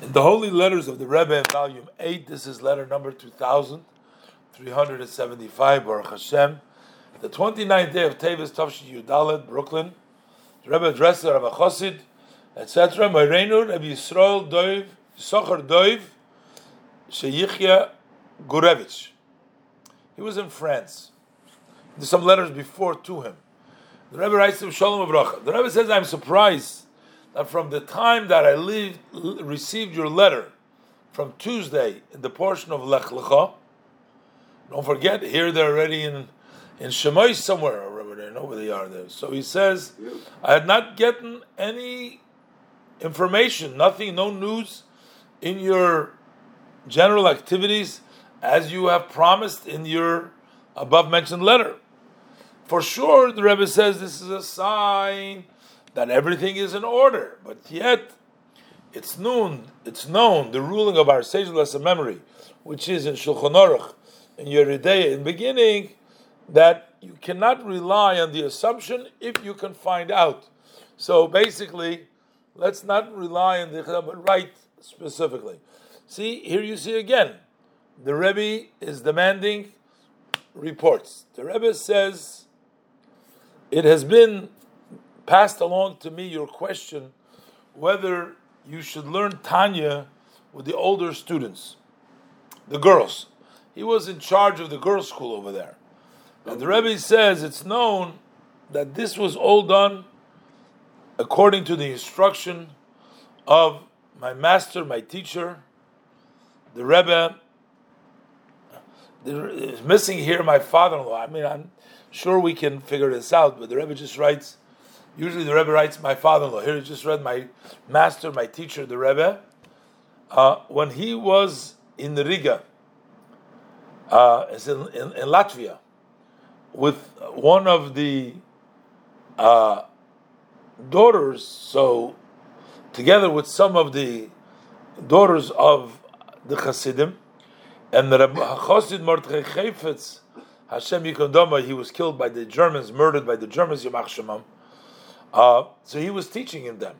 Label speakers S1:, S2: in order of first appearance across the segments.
S1: In the Holy Letters of the Rebbe in Volume 8, this is letter number 2375, Baruch Hashem. The 29th day of Tevis, Tavshi Yudalet, Brooklyn. The Rebbe addressed the Rabbi Chosid, etc. Moirenu, Rabbi Yisrael Doiv, Socher Doiv, Sheyichya Gurevich. He was in France. There's some letters before to him. The Rebbe writes to Shalom Avracha. The Rebbe says, I'm surprised that from the time that I received your letter from Tuesday in the portion of Lech Lecha, don't forget, here they're already in in Shemoy somewhere, or wherever they know where they are there. So he says, I had not gotten any information, nothing, no news in your general activities as you have promised in your above mentioned letter. For sure, the Rebbe says this is a sign that everything is in order, but yet it's known, it's known the ruling of our sage lesson memory, which is in Shulchan Aruch, in Yeridei, in beginning, that you cannot rely on the assumption if you can find out. So basically, let's not rely on the but write specifically. See, here you see again, the Rebbe is demanding reports. The Rebbe says, it has been passed along to me your question whether you should learn Tanya with the older students, the girls. He was in charge of the girls' school over there. And the Rebbe says it's known that this was all done according to the instruction of my master, my teacher, the Rebbe. Is missing here my father-in-law. I mean, I'm sure we can figure this out, but the Rebbe just writes Usually the Rebbe writes my father-in-law. Here he just read my master, my teacher, the Rebbe. Uh, when he was in Riga, uh, in, in, in, Latvia, with one of the uh, daughters, so together with some of the daughters of the Hasidim, and the Rebbe Chosid Mordechai Chayfetz, Hashem Yikondoma, he was killed by the Germans, murdered by the Germans, Yamach Shemam. Uh, so he was teaching them.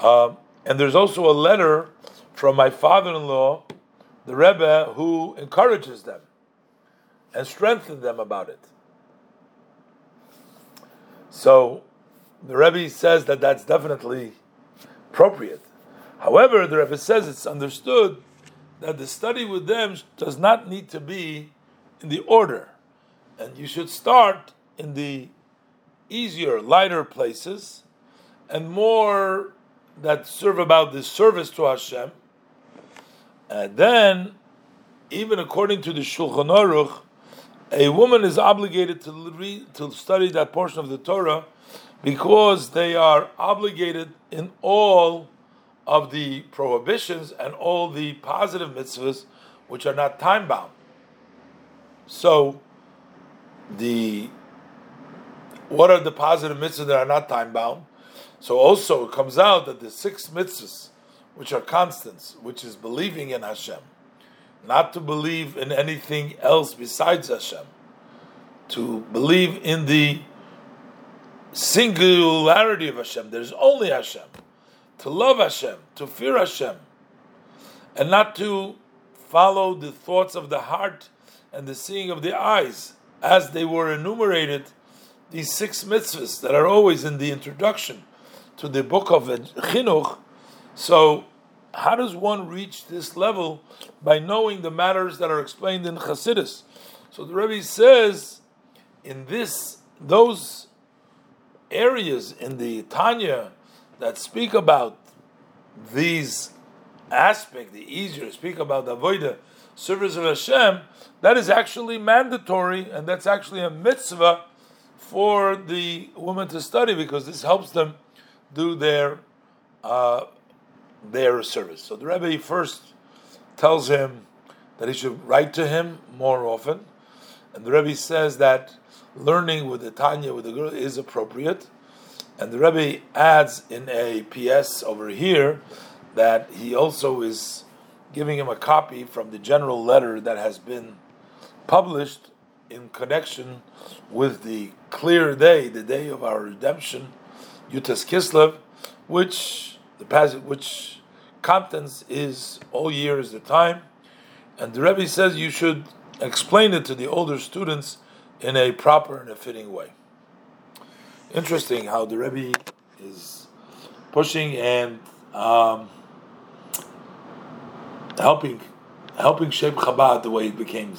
S1: Uh, and there's also a letter from my father-in-law, the Rebbe, who encourages them and strengthens them about it. So the Rebbe says that that's definitely appropriate. However, the Rebbe says it's understood that the study with them does not need to be in the order, and you should start in the easier, lighter places, and more that serve about the service to Hashem. And then, even according to the Shulchan Aruch, a woman is obligated to read, to study that portion of the Torah because they are obligated in all of the prohibitions and all the positive mitzvahs which are not time bound. So, the what are the positive mitzvahs that are not time bound? So also it comes out that the six mitzvahs, which are constants, which is believing in Hashem, not to believe in anything else besides Hashem, to believe in the singularity of Hashem. There's only Hashem. To love Hashem, to fear Hashem, and not to follow the thoughts of the heart and the seeing of the eyes as they were enumerated these six mitzvahs that are always in the introduction to the book of Chinuch. So, how does one reach this level by knowing the matters that are explained in Chassidus? So the Rebbe says, in this, those areas in the Tanya that speak about these aspects, the easier speak about the Avodah, service of Hashem, that is actually mandatory, and that's actually a mitzvah for the woman to study because this helps them do their uh, their service. So the Rebbe first tells him that he should write to him more often, and the Rebbe says that learning with the Tanya with the girl is appropriate, and the Rebbe adds in a PS over here that he also is giving him a copy from the general letter that has been published in connection with the clear day, the day of our redemption, Yutas Kislev, which the passage which contents is all year is the time, and the Rebbe says you should explain it to the older students in a proper and a fitting way. Interesting how the Rebbe is pushing and um, helping helping shape Chabad the way it became